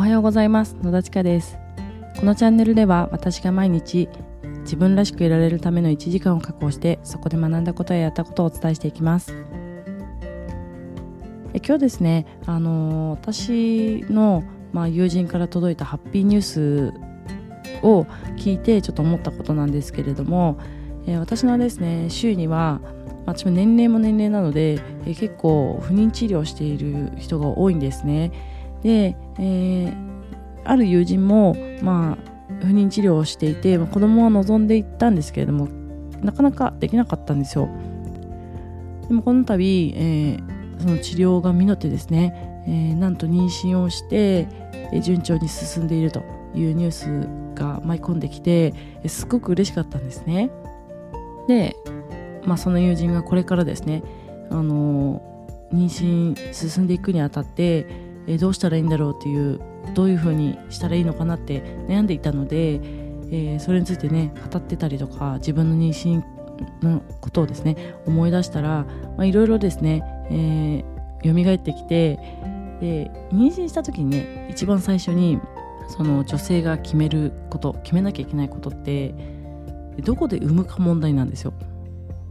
おはようございます。野田千佳です。このチャンネルでは私が毎日自分らしくいられるための1時間を確保してそこで学んだことややったことをお伝えしていきます。え今日ですねあの私のまあ、友人から届いたハッピーニュースを聞いてちょっと思ったことなんですけれども、えー、私のですね周囲には私も年齢も年齢なので、えー、結構不妊治療している人が多いんですね。で、えー、ある友人もまあ不妊治療をしていて、まあ、子供は望んでいったんですけれどもなかなかできなかったんですよ。でもこの度、えー、その治療が実ってですね、えー、なんと妊娠をして、え、順調に進んでいるというニュースが舞い込んできてすごく嬉しかったんですね。で、まあ、その友人がこれからですねあの妊娠進んでいくにあたってえどうしたらいいんだろうっていうどういうふうにしたらいいのかなって悩んでいたので、え、それについてね語ってたりとか自分の妊娠のことをですね思い出したらいろいろですね、えー、蘇ってきてで妊娠した時にね一番最初にその女性が決めること決めなきゃいけないことってどこで産むか問題なんですよ。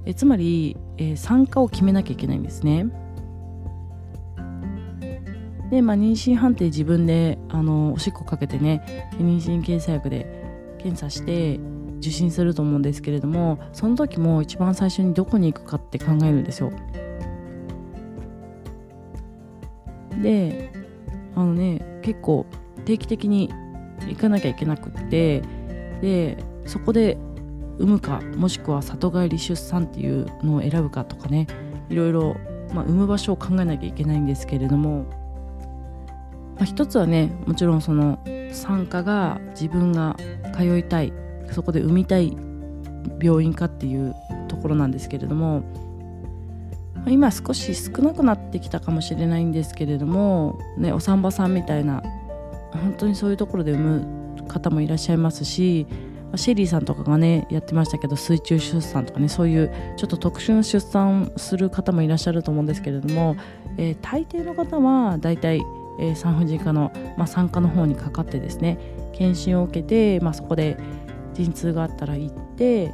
えつまり、えー、参加を決めなきゃいけないんですね。で、まあ、妊娠判定自分であのおしっこかけてね妊娠検査薬で検査して受診すると思うんですけれどもその時も一番最初にどこに行くかって考えるんですよ。であのね結構定期的に行かなきゃいけなくってでそこで産むかもしくは里帰り出産っていうのを選ぶかとかねいろいろ、まあ、産む場所を考えなきゃいけないんですけれどもまあ、一つはねもちろんその産科が自分が通いたいそこで産みたい病院かっていうところなんですけれども、今少し少なくなってきたかもしれないんですけれども、ね、お産婆さんみたいな本当にそういうところで産む方もいらっしゃいますしシェリーさんとかがねやってましたけど水中出産とかねそういうちょっと特殊な出産する方もいらっしゃると思うんですけれども、えー、大抵の方はだいたいえー、産婦人科の、まあ、産科の方にかかってですね検診を受けて、まあ、そこで陣痛があったら行って、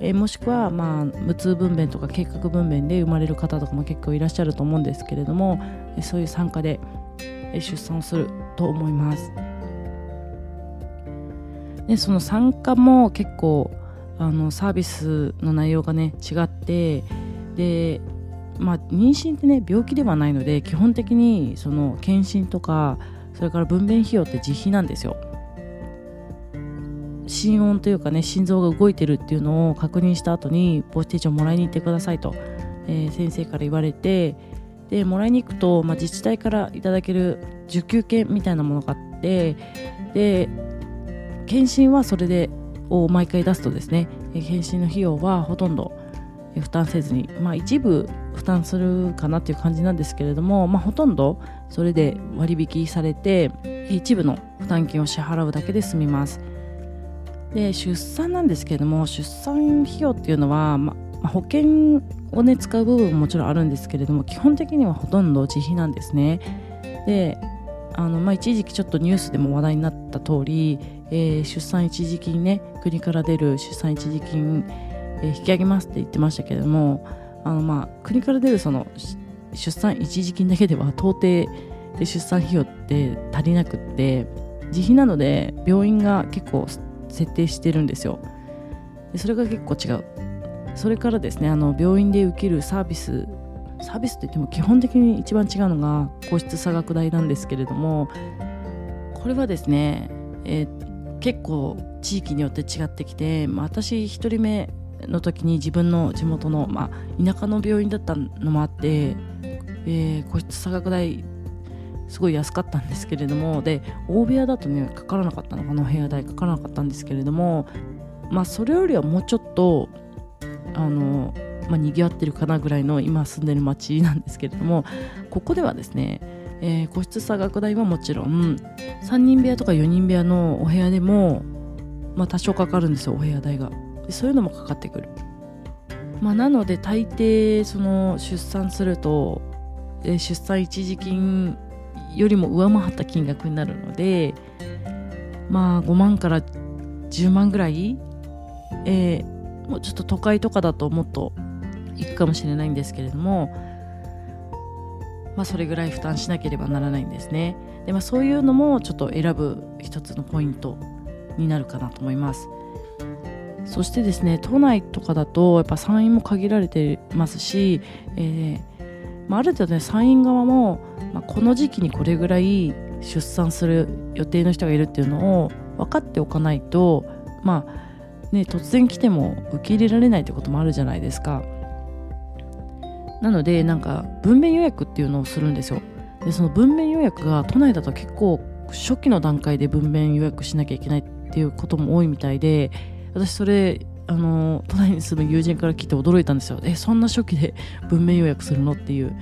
えー、もしくは、まあ、無痛分娩とか計画分娩で生まれる方とかも結構いらっしゃると思うんですけれども、え、そういう産科で、え出産をすると思います。でその産科も結構あのサービスの内容がね違ってでまあ、妊娠ってね病気ではないので基本的にその検診とかそれから分娩費用って自費なんですよ。心音というかね心臓が動いてるっていうのを確認した後に母子手帳もらいに行ってくださいと、えー、先生から言われてでもらいに行くと、まあ、自治体からいただける受給券みたいなものがあってで検診はそれでを毎回出すとですね検診の費用はほとんど負担せずに、まあ、一部負担するかなっていう感じなんですけれども、まあ、ほとんどそれで割引されて一部の負担金を支払うだけで済みます。で出産なんですけれども出産費用っていうのは、まあ、保険をね使う部分ももちろんあるんですけれども基本的にはほとんど自費なんですね。であのまあ、一時期ちょっとニュースでも話題になった通り、えー、出産一時金ね国から出る出産一時金えー、引き上げますって言ってましたけれどもあの、まあ、国から出るその出産一時金だけでは到底で出産費用って足りなくって自費なので病院が結構設定してるんですよ。でそれが結構違う。それからですねあの病院で受けるサービスサービスって言っても基本的に一番違うのが皇室差額代なんですけれどもこれはですね、えー、結構地域によって違ってきて、まあ、私1人目の時に自分の地元の、まあ、田舎の病院だったのもあって、えー、個室差額代すごい安かったんですけれどもで大部屋だとねかからなかったのかな部屋代かからなかったんですけれどもまあそれよりはもうちょっとあのまあ、賑わってるかなぐらいの今住んでる町なんですけれどもここではですね、えー、個室差額代はもちろん3人部屋とか4人部屋のお部屋でも、まあ、多少かかるんですよお部屋代が。でそういうのもかかってくる、まあ、なので大抵その出産すると、出産一時金よりも上回った金額になるのでまあ5万から10万ぐらい、えー、もうちょっと都会とかだともっといくかもしれないんですけれども、まあ、それぐらい負担しなければならないんですね。で、まあ、そういうのもちょっと選ぶ一つのポイントになるかなと思います。そしてですね都内とかだとやっぱ産院も限られてますし、えーまあ、ある程度ね産院側も、まあ、この時期にこれぐらい出産する予定の人がいるっていうのを分かっておかないとまあね突然来ても受け入れられないってこともあるじゃないですか。なのでなんか分娩予約っていうのをするんですよ。でその分娩予約が都内だと結構初期の段階で分娩予約しなきゃいけないっていうことも多いみたいで私それあの都内に住む友人から聞いて驚いたんですよ。えそんな初期で 文面予約するの？っていう、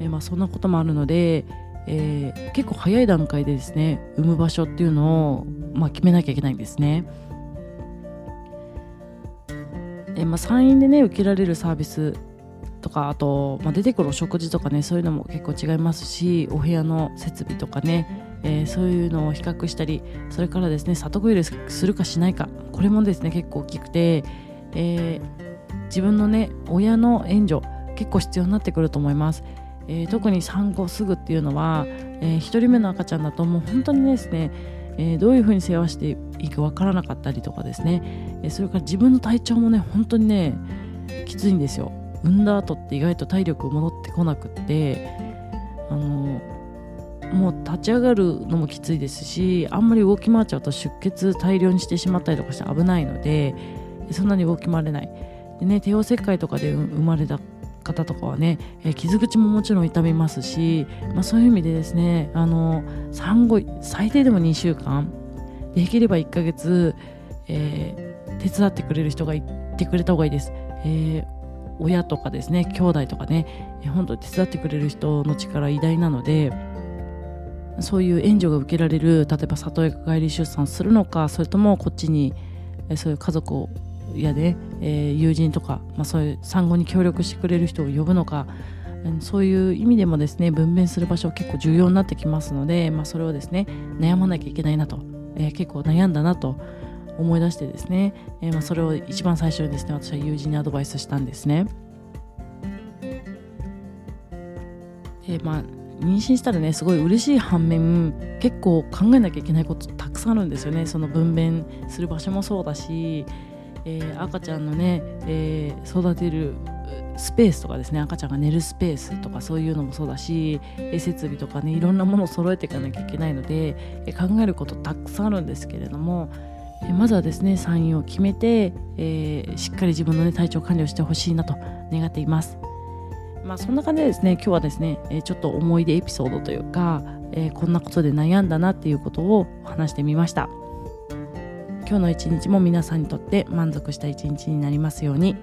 えまあ、そんなこともあるので、えー、結構早い段階でですね産む場所っていうのを、まあ、決めなきゃいけないんですね。えまあ、産院でね受けられるサービスとかあと、まあ、出てくるお食事とかねそういうのも結構違いますしお部屋の設備とかね。えー、そういうのを比較したりそれからですね里子入れするかしないかこれもですね結構大きくて、えー、自分のね親の援助結構必要になってくると思います、えー、特に産後すぐっていうのは、え1人目の赤ちゃんだともう本当にですね、えどういうふうに世話していいかわからなかったりとかですね、えそれから自分の体調もね本当にねきついんですよ。産んだ後って意外と体力戻ってこなくってあのもう立ち上がるのもきついですしあんまり動き回っちゃうと出血大量にしてしまったりとかして危ないのでそんなに動き回れないで、ね、帝王切開とかで生まれた方とかはね、え、傷口ももちろん痛みますし、まあ、そういう意味でですねあの産後最低でも2週間できれば1ヶ月、えー、手伝ってくれる人がいてくれた方がいいです。えー親とかですね兄弟とかね本当に手伝ってくれる人の力偉大なのでそういう援助が受けられる例えば里親帰り出産するのかそれともこっちにそういう家族やね、えー、友人とか、まあ、そういう産後に協力してくれる人を呼ぶのかそういう意味でもですね分娩する場所結構重要になってきますので、まあ、それをですね悩まなきゃいけないなと、えー、結構悩んだなと思い出してですね、えー、まあそれを一番最初にですね私は友人にアドバイスしたんですね。でまあ妊娠したらねすごい嬉しい反面結構考えなきゃいけないことたくさんあるんですよねその分娩する場所もそうだし、えー、赤ちゃんのね、えー、育てるスペースとかですね赤ちゃんが寝るスペースとかそういうのもそうだし設備とかねいろんなものを揃えていかなきゃいけないので考えることたくさんあるんですけれどもまずはですね産院を決めて、えー、しっかり自分の、ね、体調管理をしてほしいなと願っています。まあ、そんな感じでですね今日はですね、えちょっと思い出エピソードというか、えー、こんなことで悩んだなっていうことを話してみました。今日の一日も皆さんにとって満足した一日になりますように。